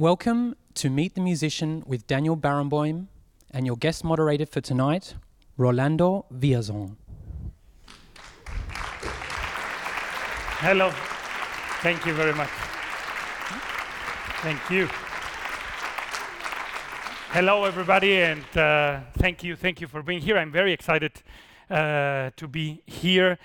Welcome to Meet the Musician with Daniel Barenboim and your guest moderator for tonight, Rolando Villazon. Hello. Thank you very much. Thank you. Hello, everybody, and uh, thank you, thank you for being here. I'm very excited uh, to be here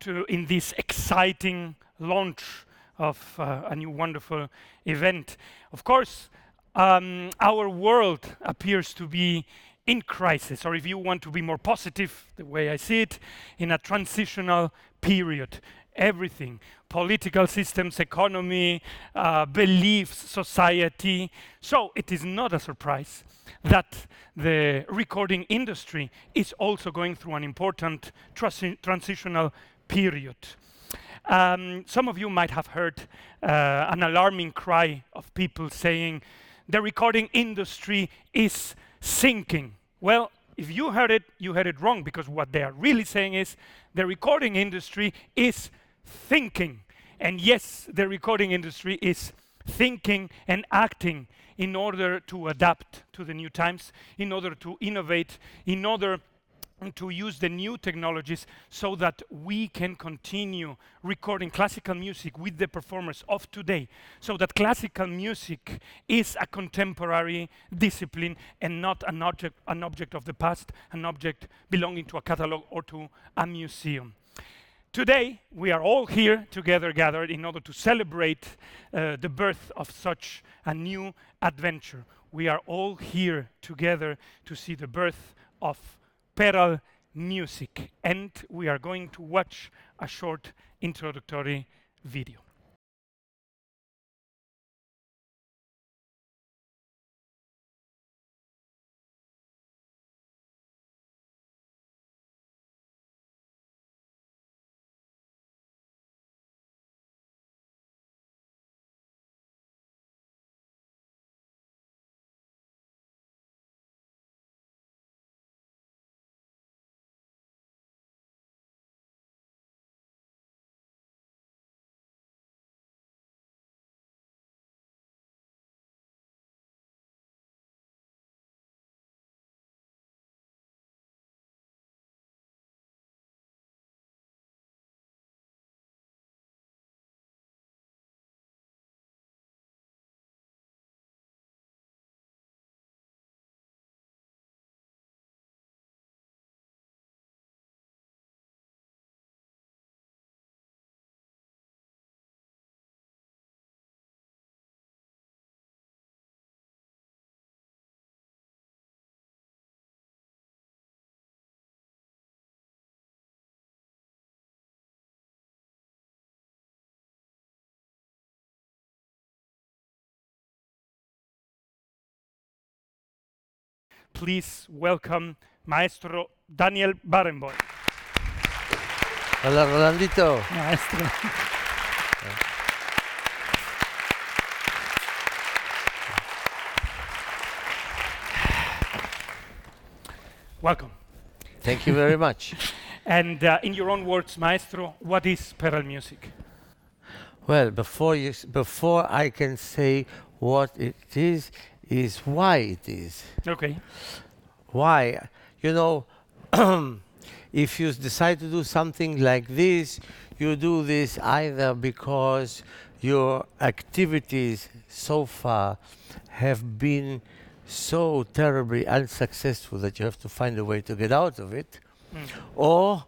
to in this exciting launch of uh, a new wonderful event. Of course, um, our world appears to be in crisis, or if you want to be more positive, the way I see it, in a transitional period. Everything political systems, economy, uh, beliefs, society. So it is not a surprise that the recording industry is also going through an important transi- transitional period. Um, some of you might have heard uh, an alarming cry of people saying the recording industry is sinking. Well, if you heard it, you heard it wrong because what they are really saying is the recording industry is thinking. And yes, the recording industry is thinking and acting in order to adapt to the new times, in order to innovate, in order to use the new technologies so that we can continue recording classical music with the performers of today so that classical music is a contemporary discipline and not an object, an object of the past, an object belonging to a catalog or to a museum. Today, we are all here together gathered in order to celebrate uh, the birth of such a new adventure. We are all here together to see the birth of Peral music, and we are going to watch a short introductory video. Please welcome Maestro Daniel Barenboim. Hola, Rolandito. Maestro. Welcome. Thank you very much. And uh, in your own words, Maestro, what is Peral music? Well, before you, s- before I can say what it is, is why it is. Okay. Why? You know, if you decide to do something like this, you do this either because your activities so far have been so terribly unsuccessful that you have to find a way to get out of it, Mm. or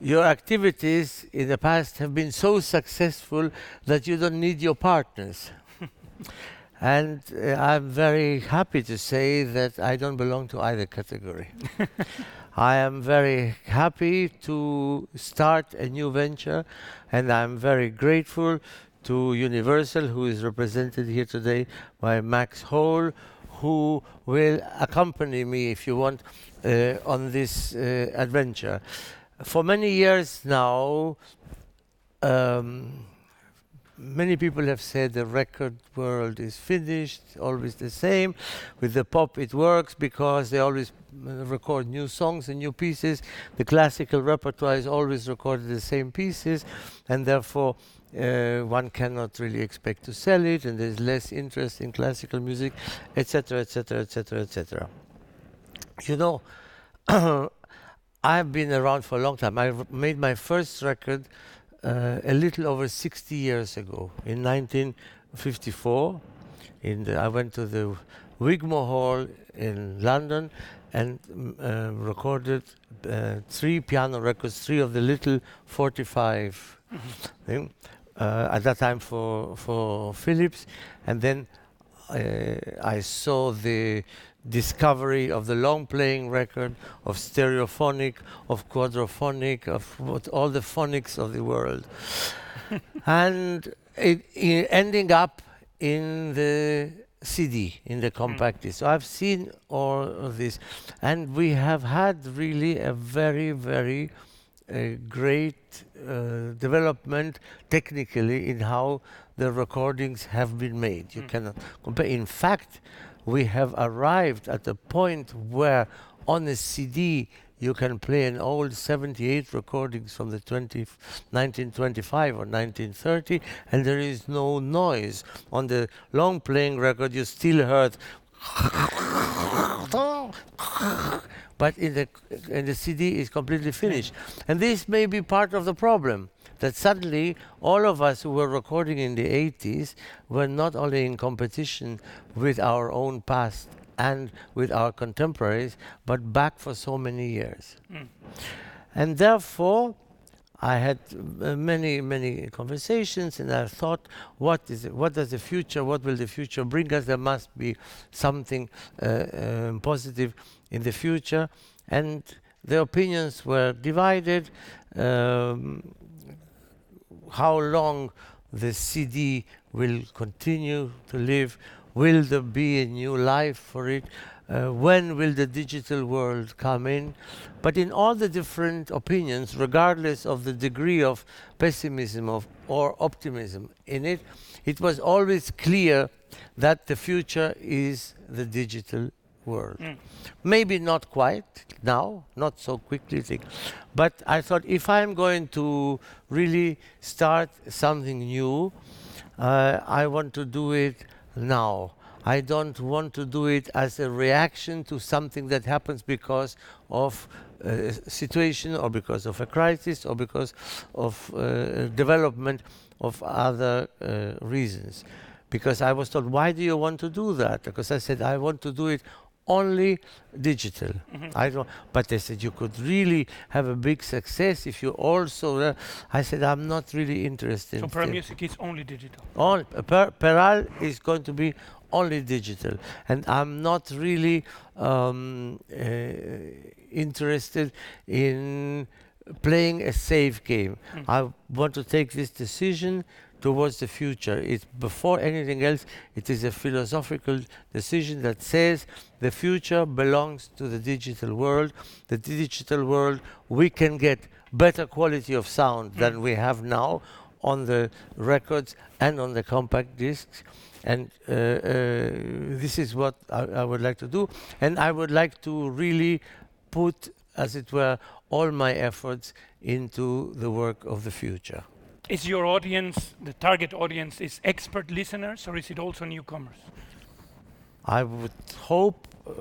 your activities in the past have been so successful that you don't need your partners. and uh, I'm very happy to say that I don't belong to either category. I am very happy to start a new venture, and I'm very grateful to Universal, who is represented here today by Max Hole, who will accompany me, if you want, uh, on this uh, adventure. For many years now, um, many people have said the record world is finished, always the same. With the pop, it works because they always uh, record new songs and new pieces. The classical repertoire is always recorded the same pieces, and therefore uh, one cannot really expect to sell it, and there's less interest in classical music, etc., etc., etc., etc. You know, I've been around for a long time. I made my first record a little over 60 years ago, in 1954. In the, I went to the Wigmore Hall in London and mm, uh, recorded uh, three piano records, three of the little 45 thing, uh, at that time for for Philips, and then uh, I saw the discovery of the long playing record of stereophonic, of quadrophonic, of what, all the phonics of the world, and it, it ending up in the CD, in the compact disc. So I've seen all of this, and we have had really a very, very uh, great uh, development technically in how the recordings have been made. You Mm. cannot compare. In fact, we have arrived at a point where on a CD you can play an old 78 recordings from the 20, 1925 or 1930 and there is no noise. On the long playing record you still heard but in the in the CD is completely finished. And this may be part of the problem that suddenly all of us who were recording in the 80s were not only in competition with our own past and with our contemporaries, but back for so many years. Mm. And therefore, I had uh, many, many conversations, and I thought, what is it? What does the future? What will the future bring us? There must be something uh, um, positive in the future, and the opinions were divided. Um, how long the CD will continue to live? Will there be a new life for it? Uh, when will the digital world come in? But in all the different opinions, regardless of the degree of pessimism of, or optimism in it, it was always clear that the future is the digital world. Mm. Maybe not quite now, not so quickly, but I thought if I'm going to really start something new, uh, I want to do it now. I don't want to do it as a reaction to something that happens because of a situation or because of a crisis or because of uh, development of other uh, reasons. Because I was told, why do you want to do that? Because I said, I want to do it only digital. Mhm. I don't. But they said you could really have a big success if you also. Uh, I said I'm not really interested. So thi- Music is only digital. all per, Peral is going to be only digital, and I'm not really um, uh, interested in playing a safe game. Mm. I want to take this decision towards the future. It's before anything else. It is a philosophical decision that says the future belongs to the digital world. The digital world we can get better quality of sound than we have now on the records and on the compact discs. And uh, uh, this is what I, I would like to do. And I would like to really put, as it were, all my efforts into the work of the future. Is your audience, the target audience, is expert listeners or is it also newcomers? I would hope uh,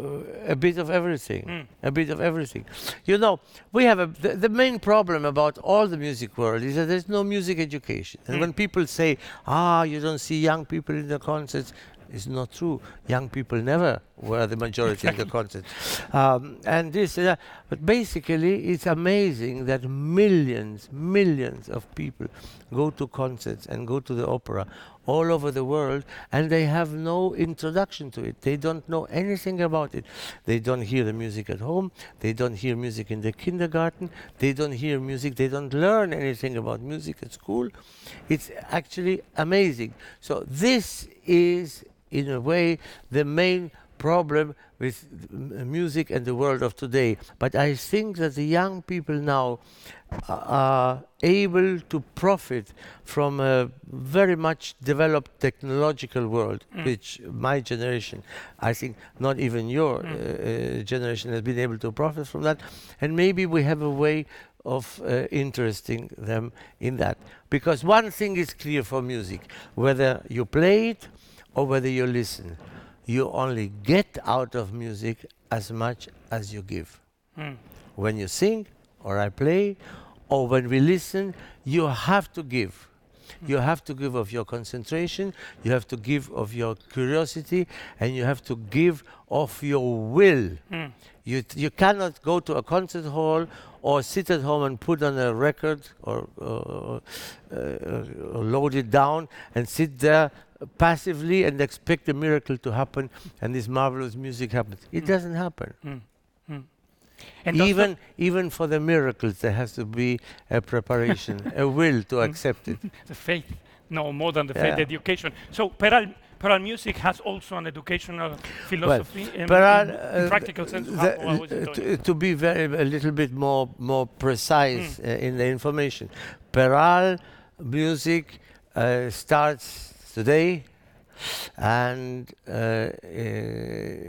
a bit of everything. Mm. a bit of everything. You know, we have a the, the main problem about all the music world is that there's no music education. And Mm. when people say, "Ah, you don't see young people in the concerts," it's not true. Young people never were the majority in the concerts. Um, and this, uh, but basically, it's amazing that millions, millions of people go to concerts and go to the opera all over the world and they have no introduction to it. They don't know anything about it. They don't hear the music at home. They don't hear music in the kindergarten. They don't hear music. They don't learn anything about music at school. It's actually amazing. So this is, in a way, the main problem with music and the world of today. But I think that the young people now are able to profit from a very much developed technological world, Mm. which my generation, I think not even your Mm. uh, uh, generation has been able to profit from that. And maybe we have a way of uh, interesting them in that. Because one thing is clear for music whether you play it or whether you listen, you only get out of music as much as you give Mm. when you sing or I play or when we listen, you have to give. You have to give of your concentration, you have to give of your curiosity, and you have to give of your will. Mm. You, t- you cannot go to a concert hall or sit at home and put on a record or, uh, uh, or load it down and sit there passively and expect a miracle to happen and this marvelous music happens. It Mm. doesn't happen Mm. Mm. And even even for the miracles there has to be a preparation a will to Mm. accept it the, the faith, no more than the Yeah. faith, education. So Peral, Peral music has also an educational philosophy in, Peral, in, in uh, practical sense. the- How, how is it uh, to, be very a little bit more more precise Mm. uh, in the information peral music uh, starts today and uh, uh,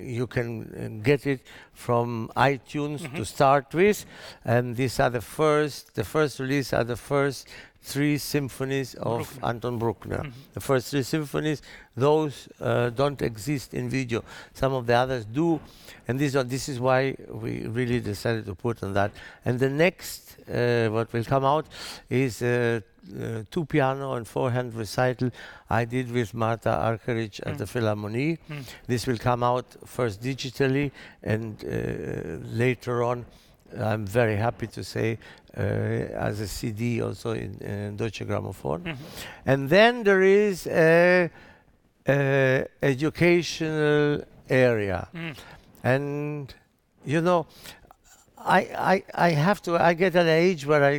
you can get it from iTunes to Mhm. start with and these are the first the first release are the first three symphonies of Bruckner. Anton Bruckner Mhm. the first three symphonies those uh, don't exist in video some of the others do and this, are, this is why we really decided to put on that and the next uh, what will come out is uh, two piano and four hand recital I did with Marta Argerich at Mm. the Philharmonie Mm. this will come out first digitally and uh, later on I'm very happy to say uh, as a CD also in uh, Deutsche Grammophon Mhm. and then there is a, a educational area. Mm. And you know, I, I, I have to, I get at an age where I,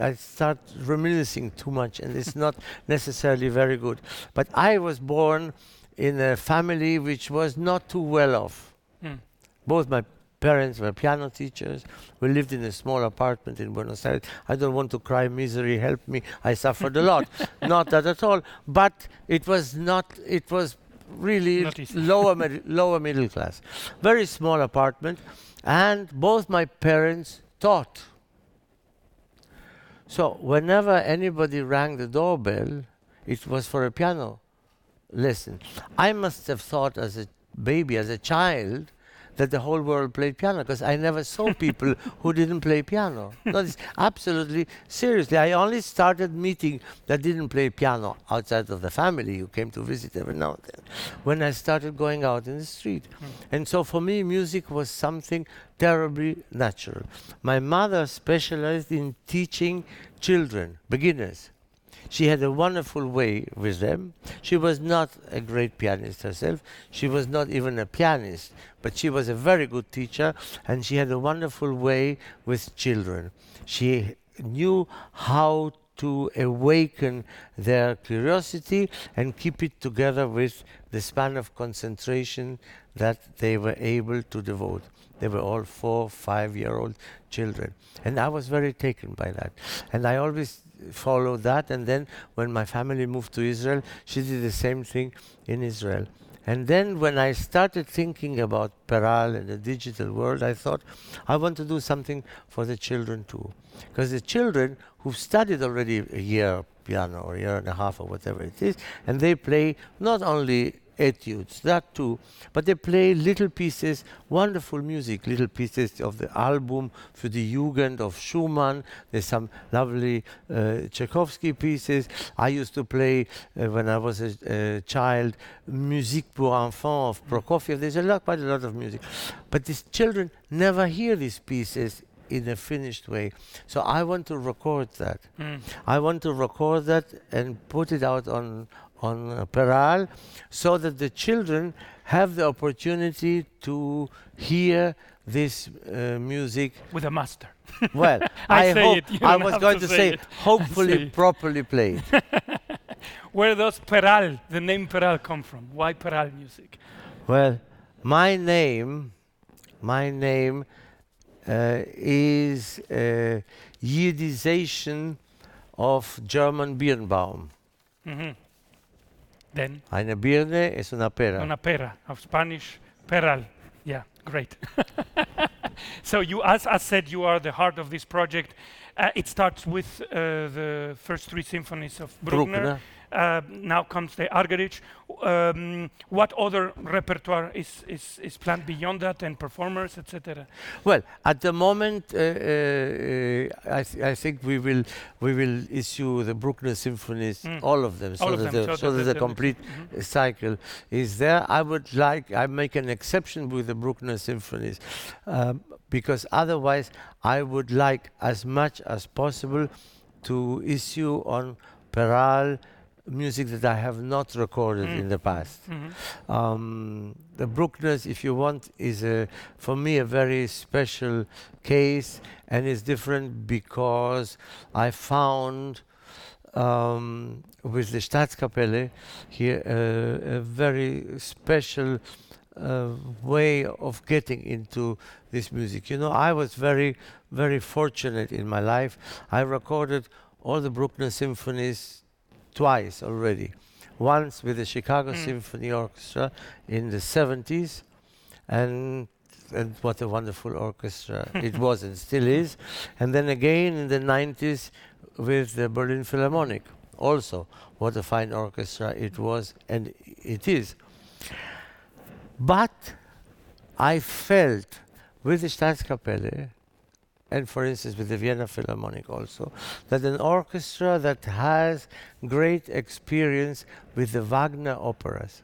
I, I start reminiscing too much and it's not necessarily very good. But I was born in a family which was not too well off. Mm. Both my parents were piano teachers. We lived in a small apartment in Buenos Aires. I don't want to cry misery, help me. I suffered a lot. not that at all. But it was not, it was really lower, mid- lower middle class. Very small apartment. And both my parents taught. So whenever anybody rang the doorbell, it was for a piano lesson. I must have thought as a baby, as a child, that the whole world played piano because I never saw people who didn't play piano. No, it's absolutely seriously. I only started meeting that didn't play piano outside of the family who came to visit every now and then when I started going out in the street. Hmm. And so for me, music was something terribly natural. My mother specialized in teaching children, beginners. She had a wonderful way with them. She was not a great pianist herself. She was not even a pianist, but she was a very good teacher and she had a wonderful way with children. She knew how to awaken their curiosity and keep it together with the span of concentration that they were able to devote. They were all four, five year old children. And I was very taken by that. And I always followed that. And then when my family moved to Israel, she did the same thing in Israel. And then when I started thinking about Peral and the digital world, I thought, I want to do something for the children too. Because the children who've studied already a year piano or a year and a half or whatever it is, and they play not only etudes, that too, but they play little pieces, wonderful music, little pieces of the album for the Jugend of Schumann. There's some lovely uh, Tchaikovsky pieces. I used to play uh, when I was a, child, Musique pour enfants of Prokofiev. There's a lot, quite a lot of music. But these children never hear these pieces in a finished way. So I want to record that. Mm. I want to record that and put it out on on uh, Peral so that the children have the opportunity to hear this uh, music. With a master. Well, I I, hope it, I was going to say it. hopefully properly played. Where does Peral, the name Peral, come from? Why Peral music? well, My name, my name uh, is a Yiddishization of German Birnbaum. Mhm. Then Eine Birne es una pera. una pera of Spanish peral. Yeah, great. so you, as I said, you are the heart of this project. Uh, it starts with uh, the first three symphonies of Bruckner. Bruckner. Uh, now comes the Argerich. Um, what other repertoire is, is, is planned beyond that and performers, etc.? Well, at the moment, uh, uh, uh, I, th- I think we will we will issue the Bruckner symphonies, Mm. all of them, so All of that them, the, so so that that the- complete Mhm. cycle is there. I would like I make an exception with the Bruckner symphonies um, because otherwise I would like as much as possible to issue on Peral music that I have not recorded Mm. in the past. Mhm. Um, the Bruckners, if you want, is a, for me a very special case and is different because I found um, with the Staatskapelle here uh, a very special uh, way of getting into this music. You know, I was very, very fortunate in my life. I recorded all the Bruckner symphonies twice already. Once with the Chicago Mm. Symphony Orchestra in the 70s, and and what a wonderful orchestra it was and still is. And then again in the 90s with the Berlin Philharmonic. Also, what a fine orchestra it was and it is. But I felt with the Staatskapelle and for instance with the Vienna Philharmonic also, that an orchestra that has great experience with the Wagner operas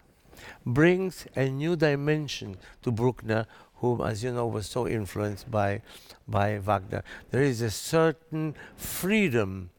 brings a new dimension to Bruckner, whom, as you know, was so influenced by, by Wagner. There is a certain freedom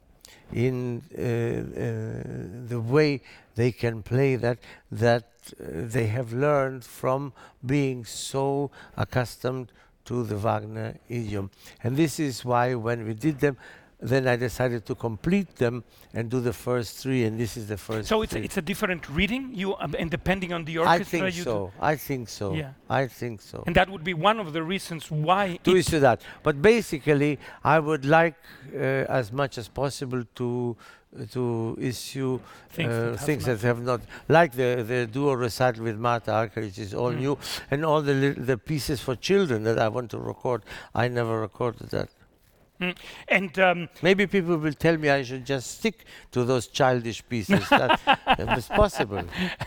in uh, uh, the way they can play that that uh, they have learned from being so accustomed to the Wagner idiom. And this is why when we did them, then I decided to complete them and do the first three, and this is the first. So it's a, it's a different reading, you um, and depending on the orchestra. I think so. I think so. Yeah. I think so. and that would be one of the reasons why to issue that. But basically, I would like uh, as much as possible to to issue Things uh, that have things not- that have not, like the the duo recital with Marta which is all Mm. new, and all the the pieces for children that I want to record. I never recorded that. and um, Maybe people will tell me I should just stick to those childish pieces. that, possible.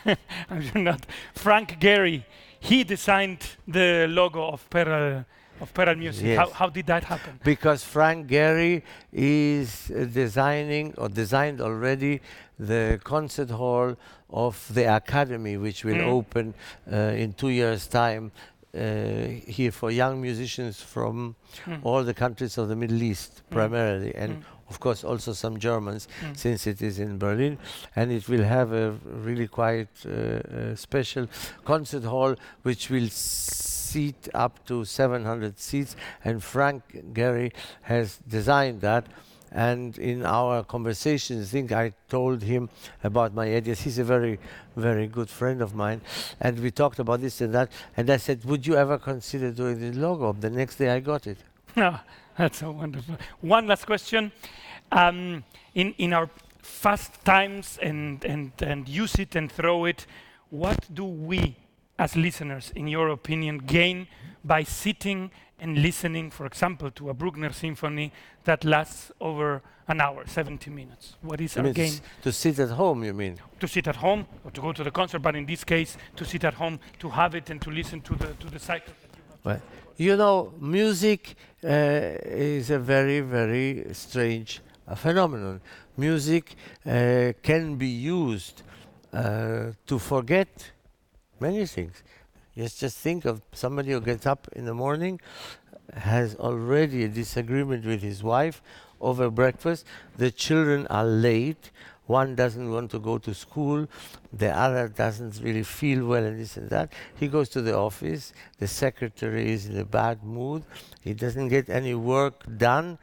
I'm sure not. Frank Gehry, he designed the logo of Peral of Peral Music. How, Yes. how did that happen? because Frank Gehry is uh, designing or designed already the concert hall of the academy, which will Mm. open uh, in two years' time uh, here for young musicians from Mm. all the countries of the Middle East, Mm. primarily, and Mm. of course also some Germans, Mm. since it is in Berlin, and it will have a really quite uh, uh, special concert hall, which will seat up to 700 seats. And Frank Gehry has designed that. And in our conversations, I think I told him about my ideas. He's a very, very good friend of mine, and we talked about this and that. And I said, "Would you ever consider doing the logo?" The next day, I got it. Ah, that's so wonderful. One last question. Um, in, in our fast times and, and, and use it and throw it, what do we as listeners, in your opinion, gain by sitting and listening, for example, to a Bruckner symphony that lasts over an hour, 70 minutes? What is You our gain? to sit at home? You mean? To sit at home or to go to the concert, but in this case, to sit at home, to have it and to listen to the, to the cycle. that you have. Well, you know, music uh, is a very, very strange uh, phenomenon. Music uh, can be used uh, to forget many things. Just, just think of somebody who gets up in the morning, has already a disagreement with his wife over breakfast. The children are late. One doesn't want to go to school. The other doesn't really feel well and this and that. He goes to the office. The secretary is in a bad mood. He doesn't get any work done.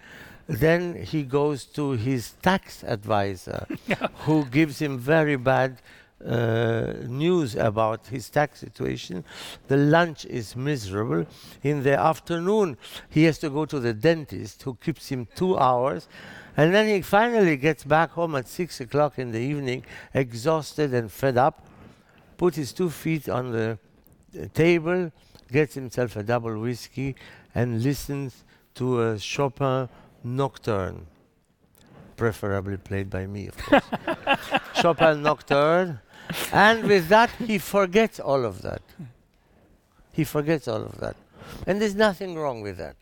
Then he goes to his tax advisor, who gives him very bad news about his tax situation. The lunch is miserable. In the afternoon, he has to go to the dentist, who keeps him two hours. And then he finally gets back home at six o'clock in the evening, exhausted and fed up, put his two feet on the uh, table, gets himself a double whiskey, and listens to a Chopin nocturne, preferably played by me, of course. Chopin nocturne. And with that, he forgets all of that. He forgets all of that. And there's nothing wrong with that.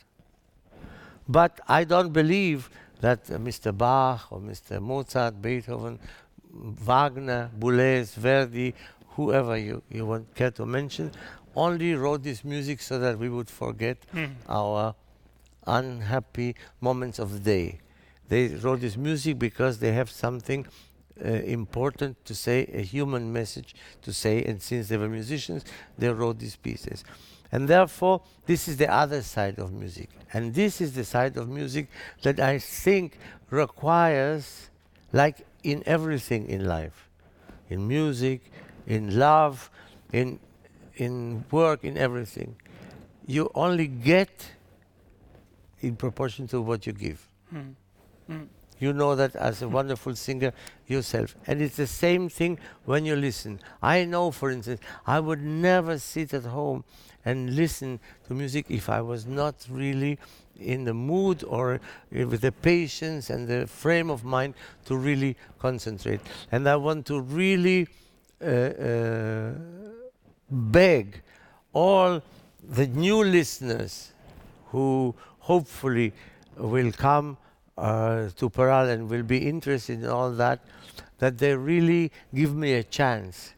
But I don't believe that uh, Mr. Bach or Mr. Mozart, Beethoven, Wagner, Boulez, Verdi, whoever you, you want care to mention, only wrote this music so that we would forget Mm. our unhappy moments of the day. They wrote this music because they have something uh, important to say, a human message to say, and since they were musicians, they wrote these pieces. And therefore, this is the other side of music. And this is the side of music that I think requires, like in everything in life, in music, in love, in, in work, in everything, you only get in proportion to what you give. Mm. Mm. You know that as a wonderful singer yourself. And it's the same thing when you listen. I know, for instance, I would never sit at home and listen to music if I was not really in the mood or uh, with the patience and the frame of mind to really concentrate. And I want to really uh, uh, beg all the new listeners who hopefully will come uh, to Peral and will be interested in all that, that they really give me a chance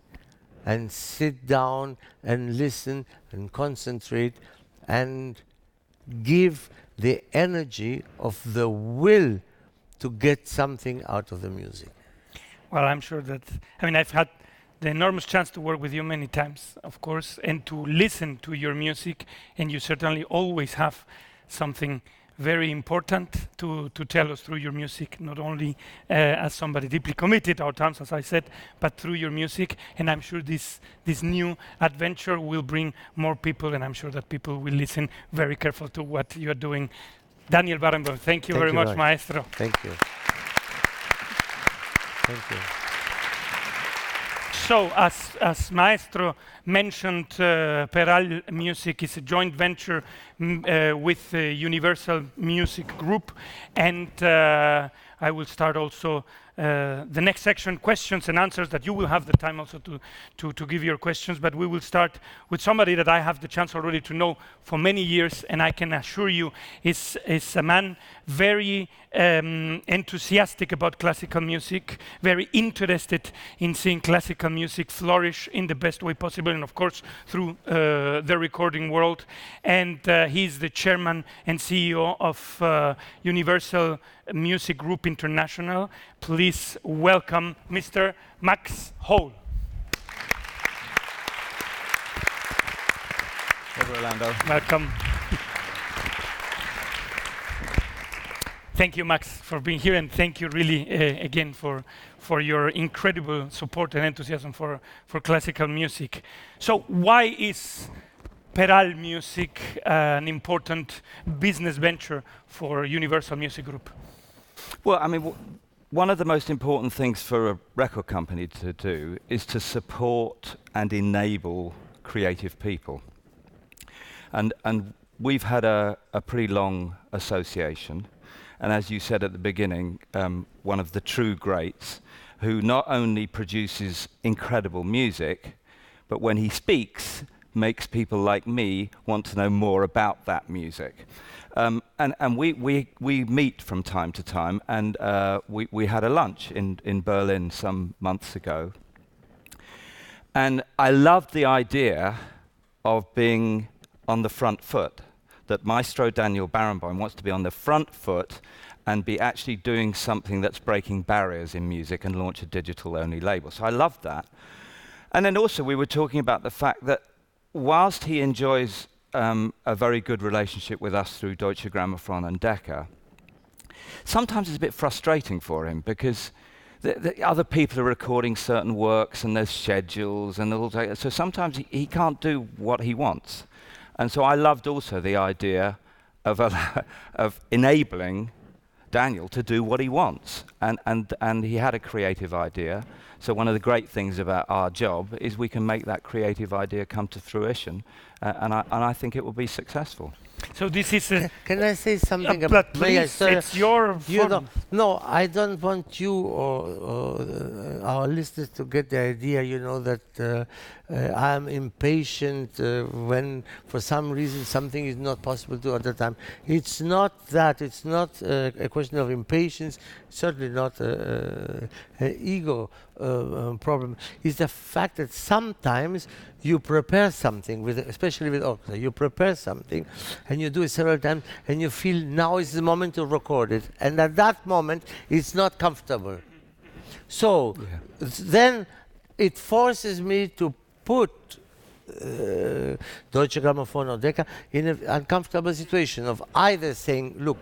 and sit down and listen and concentrate and give the energy of the will to get something out of the music. Well, I'm sure that, I mean, I've had the enormous chance to work with you many times, of course, and to listen to your music, and you certainly always have something very important to, to tell us through your music, not only uh, as somebody deeply committed our times, as I said, but through your music. And I'm sure this, this new adventure will bring more people, and I'm sure that people will listen very careful to what you are doing. Daniel Barenboim, thank you Thank very you much, very- maestro. Thank you. Thank you. So, as, as Maestro mentioned, uh, Peral Music is a joint venture mm, uh, with Universal Music Group, and uh, I will start also the next section, questions and answers, that you will have the time also to, give your questions, but we will start with somebody that I have the chance already to know for many years, and I can assure you is, a man very um, enthusiastic about classical music, very interested in seeing classical music flourish in the best way possible, and of course through uh, the recording world. And uh, he's the chairman and CEO of uh, Universal Music Group International. Please welcome Mr. Max. Hey, Orlando. Welcome. Thank you, Max, for being here, and thank you really uh, again for for your incredible support and enthusiasm for for classical music. So, why is Peral Music uh, an important business venture for Universal Music Group? Well, I mean, one of the most important things for a record company to do is to support and enable creative people. And, and we've had a, a pretty long association. And as you said at the beginning, um, one of the true greats who not only produces incredible music, but when he speaks, makes people like me want to know more about that music. Um, and and we, we, we meet from time to time, and uh, we, we had a lunch in, in Berlin some months ago. And I loved the idea of being on the front foot, that Maestro Daniel Barenboim wants to be on the front foot and be actually doing something that's breaking barriers in music and launch a digital only label. So I loved that. And then also, we were talking about the fact that whilst he enjoys um, a very good relationship with us through Deutsche Grammophon and Decca, sometimes it's a bit frustrating for him because the, the other people are recording certain works and there's schedules and all that. So sometimes he, he can't do what he wants. And so I loved also the idea of, of enabling Daniel to do what he wants. And, and, and he had a creative idea. So one of the great things about our job is we can make that creative idea come to fruition. Uh, and, I, and I think it will be successful. So this is a. Can I say something about? but may I, please, sir? it's your You forum. no, I don't want you or, or uh, our listeners to get the idea, you know, that uh, uh, I'm impatient uh, when, for some reason, something is not possible to at the time. It's not that. It's not uh, a question of impatience. Certainly not an ego uh, um, problem. It's the fact that sometimes you prepare something, with, especially with orchestra. You prepare something, and you do it several times, and you feel now is the moment to record it. And at that moment, it's not comfortable. So th- then it forces me to put uh, Deutsche Grammophon or Decca in an uncomfortable situation of either saying, look,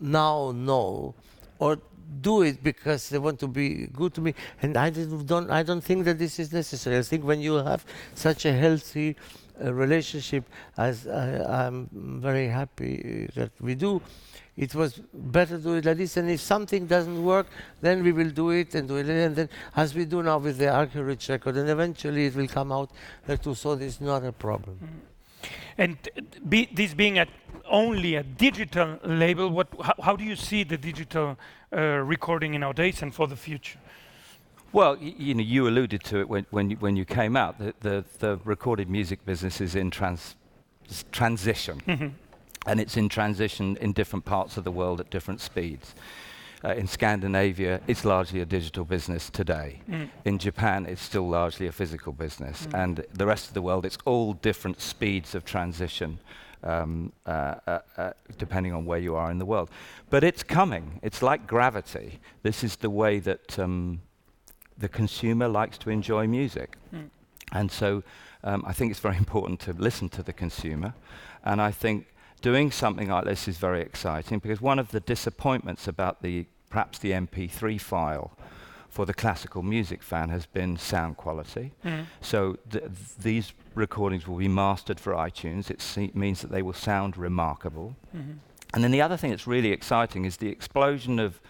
now no, or do it because they want to be good to me. And I don't, I don't think that this is necessary. I think when you have such a healthy uh, relationship as I, I'm very happy uh, that we do, it was better to do it like this. And if something doesn't work, then we will do it and do it. And then, as we do now with the Argerich record, and eventually it will come out that too. So this is not a problem. And uh, be, this being a, only a digital label, what, how, how do you see the digital uh, recording nowadays and for the future? Well, y- you know, you alluded to it when, when, you, when you came out. The, the, the recorded music business is in trans, s- transition. And it's in transition in different parts of the world at different speeds. Uh, in Scandinavia, it's largely a digital business today. In Japan, it's still largely a physical business. And the rest of the world, it's all different speeds of transition, um, uh, uh, uh, depending on where you are in the world. But it's coming. It's like gravity. This is the way that um, the consumer likes to enjoy music. And so um, I think it's very important to listen to the consumer. And I think doing something like this is very exciting because one of the disappointments about the perhaps the MP3 file for the classical music fan has been sound quality. So th- th- these recordings will be mastered for iTunes. It se- means that they will sound remarkable. And then the other thing that's really exciting is the explosion of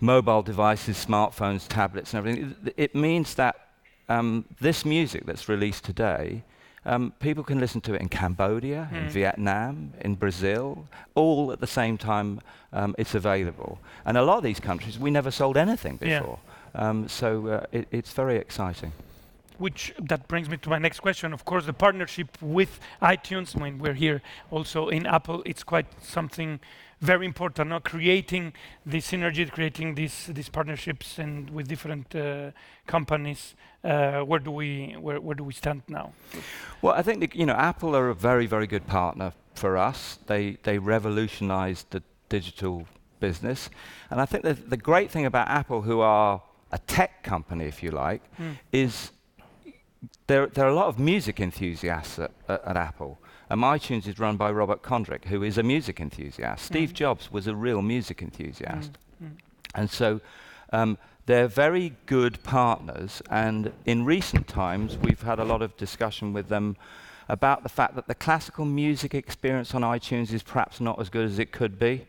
mobile devices, smartphones, tablets, and everything. It, it means that um, this music that's released today, um, people can listen to it in Cambodia, in Vietnam, in Brazil, all at the same time um, it's available. And a lot of these countries, we never sold anything Yeah. before. Um, so uh, it, it's very exciting. Which that brings me to my next question. Of course, the partnership with iTunes. When we're here, also in Apple, it's quite something very important. Now, creating this synergy, creating these these partnerships, and with different uh, companies. Uh, where do we where, where do we stand now? Well, I think that, you know Apple are a very very good partner for us. They they revolutionised the digital business, and I think that the great thing about Apple, who are a tech company, if you like, is there there are a lot of music enthusiasts at, at, at Apple. Um, iTunes is run by Robert Kondrk, who is a music enthusiast. Steve Jobs was a real music enthusiast, and so. Um, they're very good partners, and in recent times, we've had a lot of discussion with them about the fact that the classical music experience on iTunes is perhaps not as good as it could be.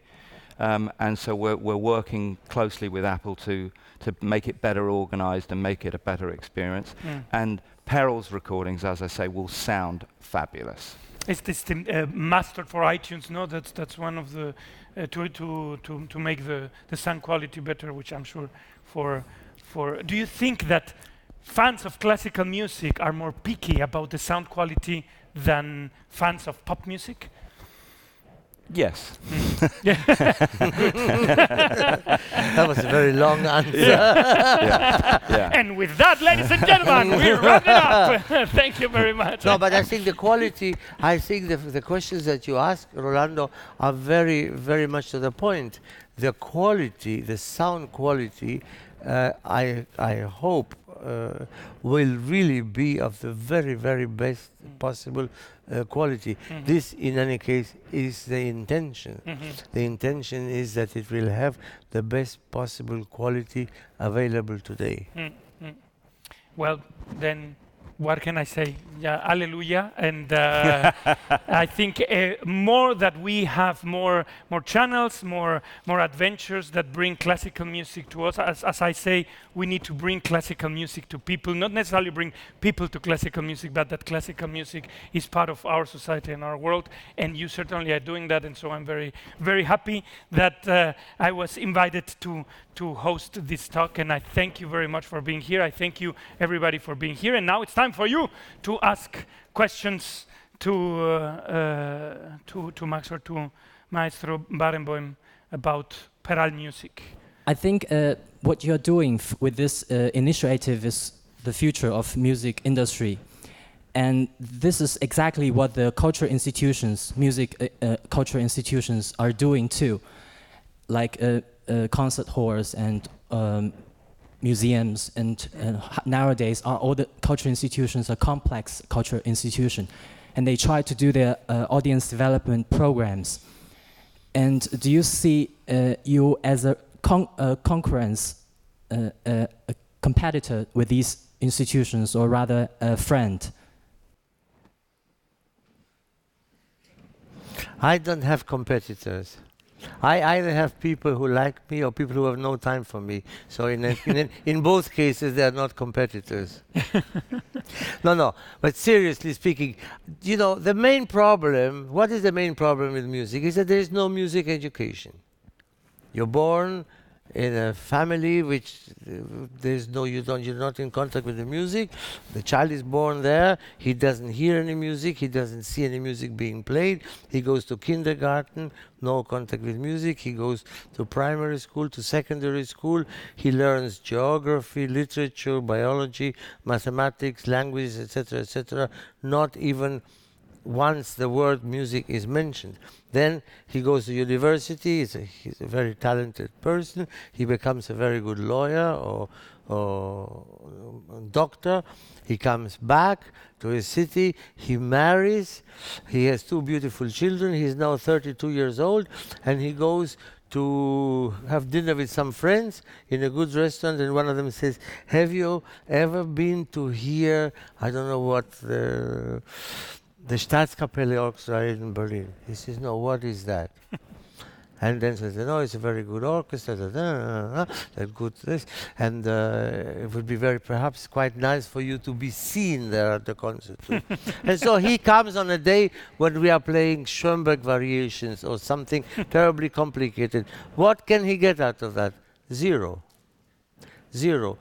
Um, and so we're, we're working closely with Apple to, to make it better organized and make it a better experience. And Peral's recordings, as I say, will sound fabulous. Is this the, uh, for iTunes? No, that's that's one of the uh, to to to to make the the sound quality better, which I'm sure for for. Do you think that fans of classical music are more picky about the sound quality than fans of pop music? Yes. That was a very long answer. yeah. yeah. And with that, ladies and gentlemen, we're it up. Thank you very much. No, but I think the quality, I think the, the questions that you ask, Rolando, are very, very much to the point. The quality, the sound quality, uh, I, I hope, uh, will really be of the very, very best Mm. possible uh, quality. Mhm. This, in any case, is the intention. Mhm. The intention is that it will have the best possible quality available today. Mm, mm. Well, then, what can I say? Yeah, hallelujah. And uh, I think uh, more that we have more more channels, more more adventures that bring classical music to us. As, as I say, we need to bring classical music to people, not necessarily bring people to classical music, but that classical music is part of our society and our world. And you certainly are doing that. And so I'm very very happy that uh, I was invited to to host this talk. And I thank you very much for being here. I thank you everybody for being here. And now it's time for you to ask questions to uh, uh, to to Max or to Maestro Barenboim about Peral music. I think uh, what you're doing with this initiative is the future of music industry. And this is exactly what the culture institutions, music uh, uh, institutions are doing too. Like uh, concert halls and um, museums and uh, nowadays are all the cultural institutions are complex cultural institution and they try to do their uh, audience development programs and do you see uh, you as a con- uh, concurrence, uh, uh, a competitor with these institutions, or rather a friend? I don't have competitors. I either have people who like me or people who have no time for me. So in, a, in, a, in both cases, they are not competitors. no, no. But seriously speaking, you know, the main problem, what is the main problem with music, is that there is no music education. You're born in a family which there's no you don't you're not in contact with the music. The child is born there. He doesn't hear any music. He doesn't see any music being played. He goes to kindergarten no contact with music. He goes to primary school to secondary school. He learns geography literature biology mathematics languages etc etc not even once the word music is mentioned. Then he goes to university, he's a, he's a very talented person, he becomes a very good lawyer or, or doctor, he comes back to his city, he marries, he has two beautiful children, he's now 32 years old, and he goes to have dinner with some friends in a good restaurant and one of them says have you ever been to hear i don't know what the the Staatskapelle Orchestra in Berlin. He says, no, what is that? and then says, no, it's a very good orchestra, da, da, da, that good this, and uh, it would be very perhaps quite nice for you to be seen there at the concert. too." and so he comes on a day when we are playing Schoenberg variations or something terribly complicated. What can he get out of that? Zero. Zero.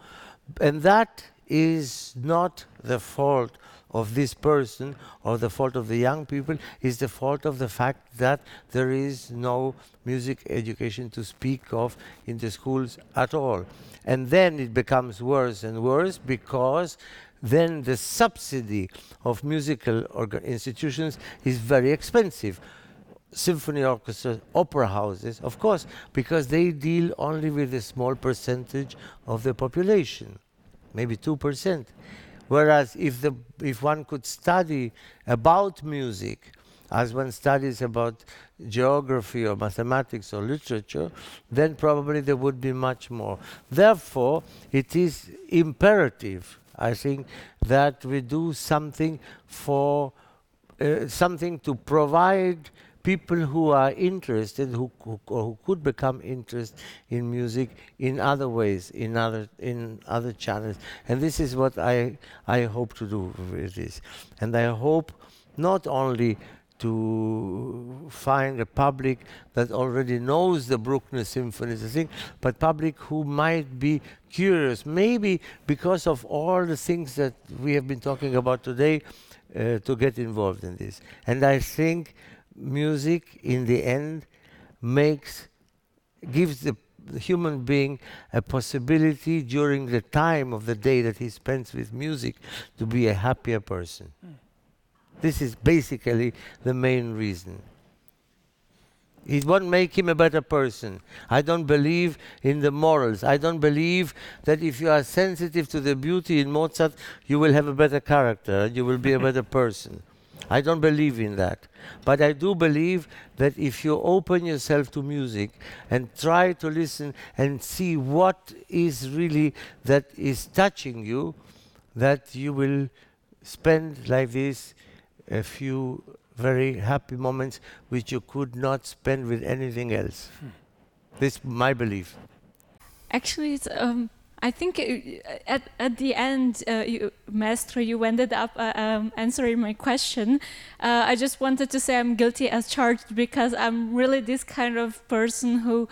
And that is not the fault of this person or the fault of the young people is the fault of the fact that there is no music education to speak of in the schools at all. And then it becomes worse and worse because then the subsidy of musical institutions is very expensive symphony orchestras, opera houses, of course, because they deal only with a small percentage of the population, maybe 2%. Whereas if, the, if one could study about music, as one studies about geography or mathematics or literature, then probably there would be much more. Therefore, it is imperative, I think, that we do something for uh, something to provide people who are interested, who, who, or who could become interested in music in other ways, in other in other channels. And this is what I I hope to do with this. And I hope not only to find a public that already knows the Bruckner symphonies, I think, but public who might be curious, maybe because of all the things that we have been talking about today, uh, to get involved in this. And I think music, in the end, makes gives the, the human being a possibility during the time of the day that he spends with music to be a happier person. Hmm. This is basically the main reason. It won't make him a better person. I don't believe in the morals. I don't believe that if you are sensitive to the beauty in Mozart, you will have a better character and you will be a better person. I don't believe in that. But I do believe that if you open yourself to music and try to listen and see what is really that is touching you, that you will spend like this a few very happy moments which you could not spend with anything else. Hmm. This is my belief. Actually, it's um, I think at, at the end, uh, you, Maestro, you ended up uh, um, answering my question. Uh, I just wanted to say I'm guilty as charged because I'm really this kind of person who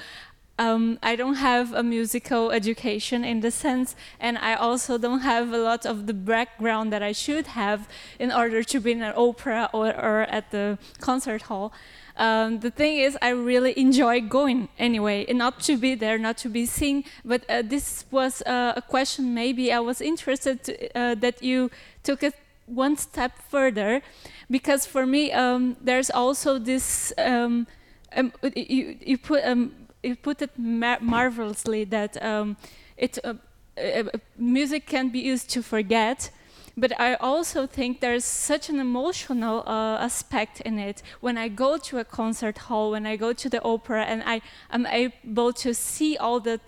um, I don't have a musical education in the sense, and I also don't have a lot of the background that I should have in order to be in an opera or, or at the concert hall. Um, the thing is, I really enjoy going anyway, and not to be there, not to be seen. But uh, this was uh, a question. Maybe I was interested to, uh, that you took it one step further, because for me, um, there's also this. Um, um you, you put um, you put it mar marvelously that um, it uh, uh, music can be used to forget but I also think there's such an emotional uh, aspect in it. When I go to a concert hall, when I go to the opera, and I am able to see all the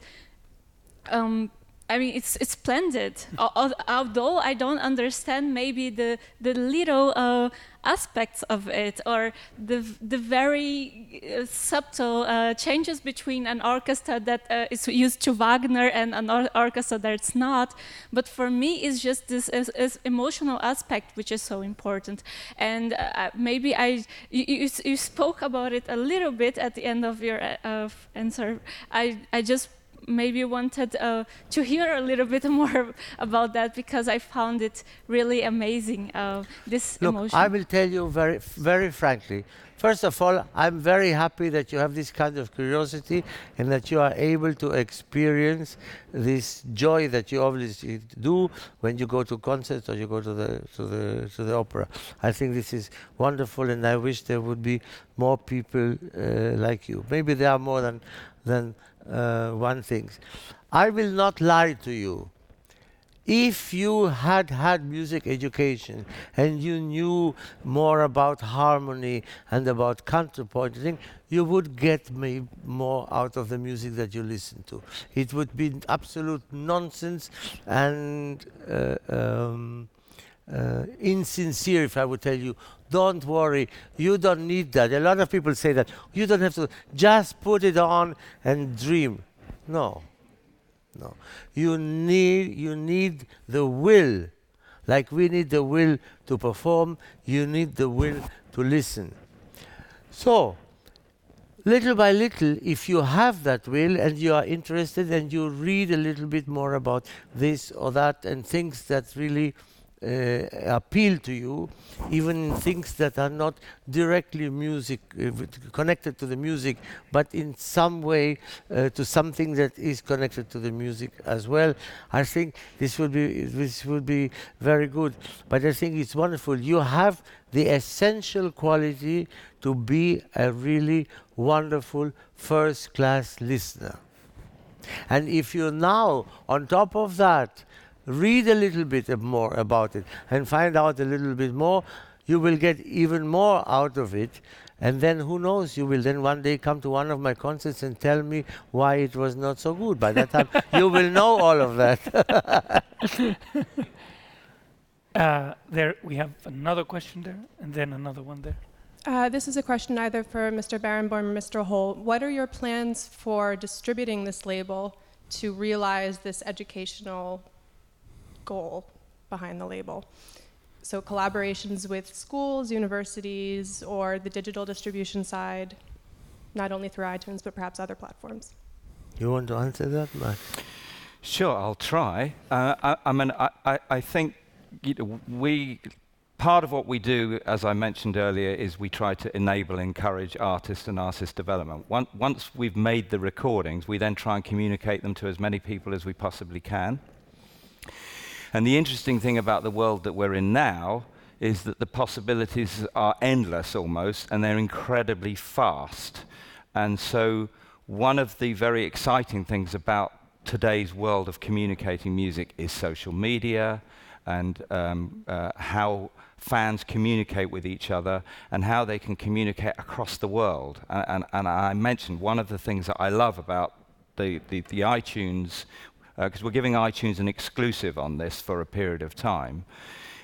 um, I mean, it's it's splendid. Although I don't understand maybe the the little uh, aspects of it or the the very uh, subtle uh, changes between an orchestra that uh, is used to Wagner and an or orchestra that's not. But for me, it's just this is, is emotional aspect which is so important. And uh, maybe I you, you, you, spoke about it a little bit at the end of your uh, answer. I I just maybe wanted uh, to hear a little bit more about that because I found it really amazing. Uh, this Look, emotion. I will tell you very, very frankly. First of all, I'm very happy that you have this kind of curiosity and that you are able to experience this joy that you obviously do when you go to concerts or you go to the to the to the opera. I think this is wonderful, and I wish there would be more people uh, like you. Maybe there are more than than uh, one thing. I will not lie to you. If you had had music education and you knew more about harmony and about counterpointing, you would get me more out of the music that you listen to. It would be absolute nonsense and uh, um, uh, insincere if I would tell you, don't worry, you don't need that. A lot of people say that. You don't have to, just put it on and dream. No, no. You need, you need the will. Like we need the will to perform, you need the will to listen. So, little by little, if you have that will and you are interested and you read a little bit more about this or that and things that really uh, appeal to you, even in things that are not directly music uh, connected to the music, but in some way uh, to something that is connected to the music as well. I think this would be this would be very good. But I think it's wonderful. You have the essential quality to be a really wonderful first class listener. And if you now, on top of that, read a little bit more about it and find out a little bit more, you will get even more out of it. And then who knows, you will then one day come to one of my concerts and tell me why it was not so good. By that time, you will know all of that. uh, there, we have another question there, and then another one there. Uh, this is a question either for Mr. Barenboim or Mr. Hole. What are your plans for distributing this label to realize this educational goal behind the label. So collaborations with schools, universities, or the digital distribution side, not only through iTunes, but perhaps other platforms. You want to answer that, Max? Sure, I'll try. Uh, I, I, mean, I, I, I think you know, we part of what we do, as I mentioned earlier, is we try to enable, encourage artists and artist development. once we've made the recordings, we then try and communicate them to as many people as we possibly can. And the interesting thing about the world that we're in now is that the possibilities are endless almost, and they're incredibly fast. And so, one of the very exciting things about today's world of communicating music is social media and um, uh, how fans communicate with each other and how they can communicate across the world. And, and, and I mentioned one of the things that I love about the, the, the iTunes, because uh, we're giving iTunes an exclusive on this for a period of time,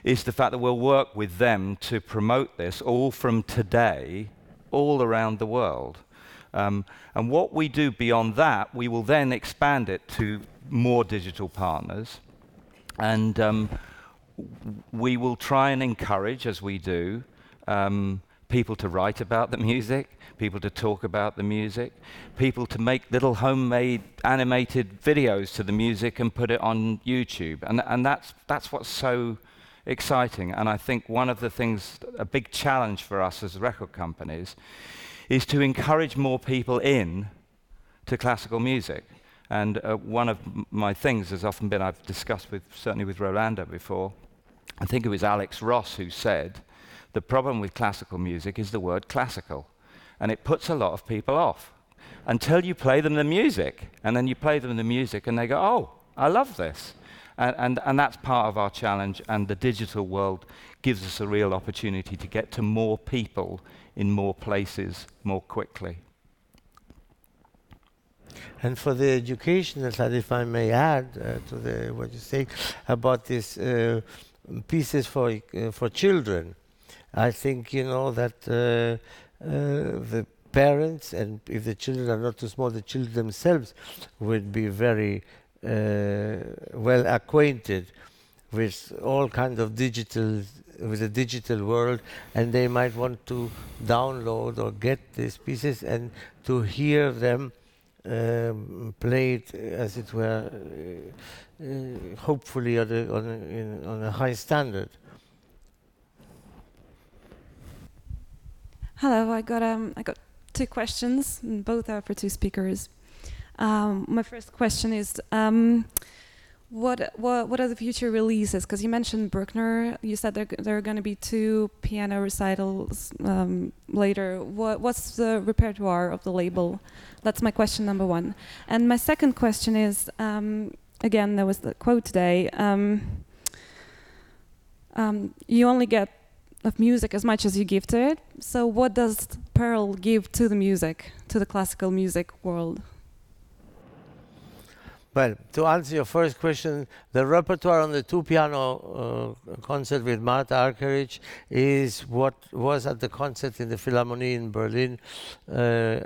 is the fact that we'll work with them to promote this all from today, all around the world. Um, and what we do beyond that, we will then expand it to more digital partners. And um, we will try and encourage, as we do, um, people to write about the music, people to talk about the music, people to make little homemade animated videos to the music and put it on YouTube. And, and that's, that's what's so exciting. And I think one of the things, a big challenge for us as record companies, is to encourage more people in to classical music. And uh, one of my things has often been, I've discussed with, certainly with Rolando before, I think it was Alex Ross who said, the problem with classical music is the word classical. And it puts a lot of people off until you play them the music. And then you play them the music and they go, oh, I love this. And, and, and that's part of our challenge. And the digital world gives us a real opportunity to get to more people in more places more quickly. And for the educational side, if I may add uh, to the, what you say about these uh, pieces for uh, for children, I think you know that uh, uh, the parents and if the children are not too small, the children themselves would be very uh, well acquainted with all kinds of digital with the digital world and they might want to download or get these pieces and to hear them um, played as it were uh, uh, hopefully on a, on, a, in, on a high standard. Hello, I got um, I got two questions, both are for two speakers. Um, my first question is, um, what, what what are the future releases? Because you mentioned Bruckner, you said there there are going to be two piano recitals um, later. What what's the repertoire of the label? That's my question number one. And my second question is, um, again, there was the quote today. Um, um, you only get of music as much as you give to it. So what does Peral give to the music, to the classical music world? Well, to answer your first question, the repertoire on the two piano uh, concert with Martha Argerich is what was at the concert in the Philharmonie in Berlin, uh, uh,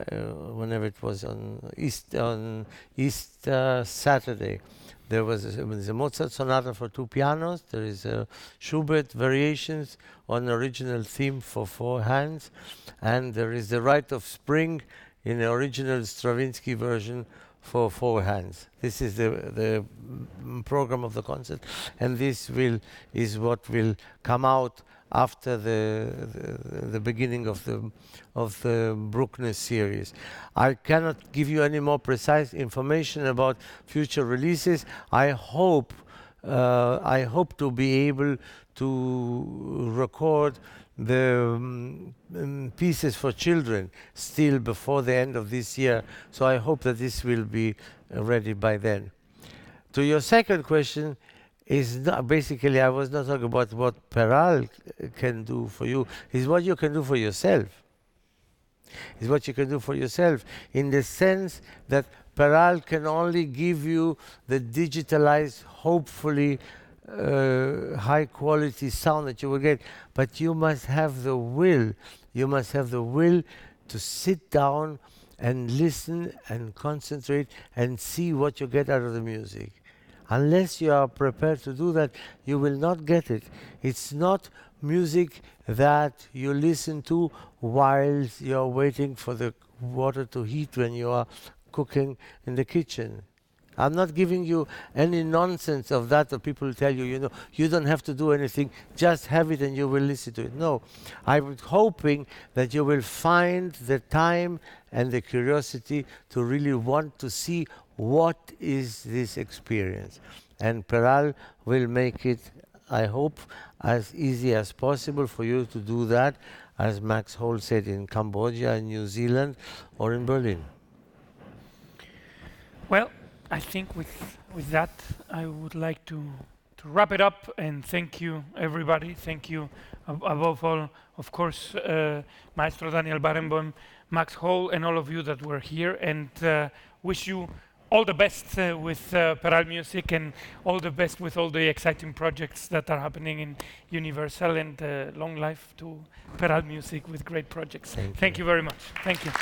whenever it was on East on Easter Saturday. There was a, a, Mozart sonata for two pianos. There is a Schubert variations on original theme for four hands, and there is the Rite of Spring in the original Stravinsky version for four hands. This is the the program of the concert, and this will is what will come out after the, the, the beginning of the of the Bruckner series. I cannot give you any more precise information about future releases. I hope uh, I hope to be able to record the um, pieces for children still before the end of this year. So I hope that this will be ready by then. To your second question, is not basically I was not talking about what Peral can do for you. It's what you can do for yourself. It's what you can do for yourself in the sense that Peral can only give you the digitalized, hopefully uh, high quality sound that you will get, but you must have the will. You must have the will to sit down and listen and concentrate and see what you get out of the music. Unless you are prepared to do that, you will not get it. It's not music that you listen to while you're waiting for the water to heat when you are cooking in the kitchen. I'm not giving you any nonsense of that that people tell you, you know, you don't have to do anything, just have it and you will listen to it. No, I'm hoping that you will find the time and the curiosity to really want to see what is this experience. And Peral will make it I hope, as easy as possible for you to do that, as Max Hole said in Cambodia, in New Zealand, or in Berlin. Well, I think with with that, I would like to to wrap it up and thank you, everybody. Thank you ab- above all, of course, uh, Maestro Daniel Barenboim, Max Hole, and all of you that were here, and uh, wish you all the best uh, with uh, Peral Music and all the best with all the exciting projects that are happening in Universal and uh, long life to Peral Music with great projects. Thank Thank you. you very much. Thank you.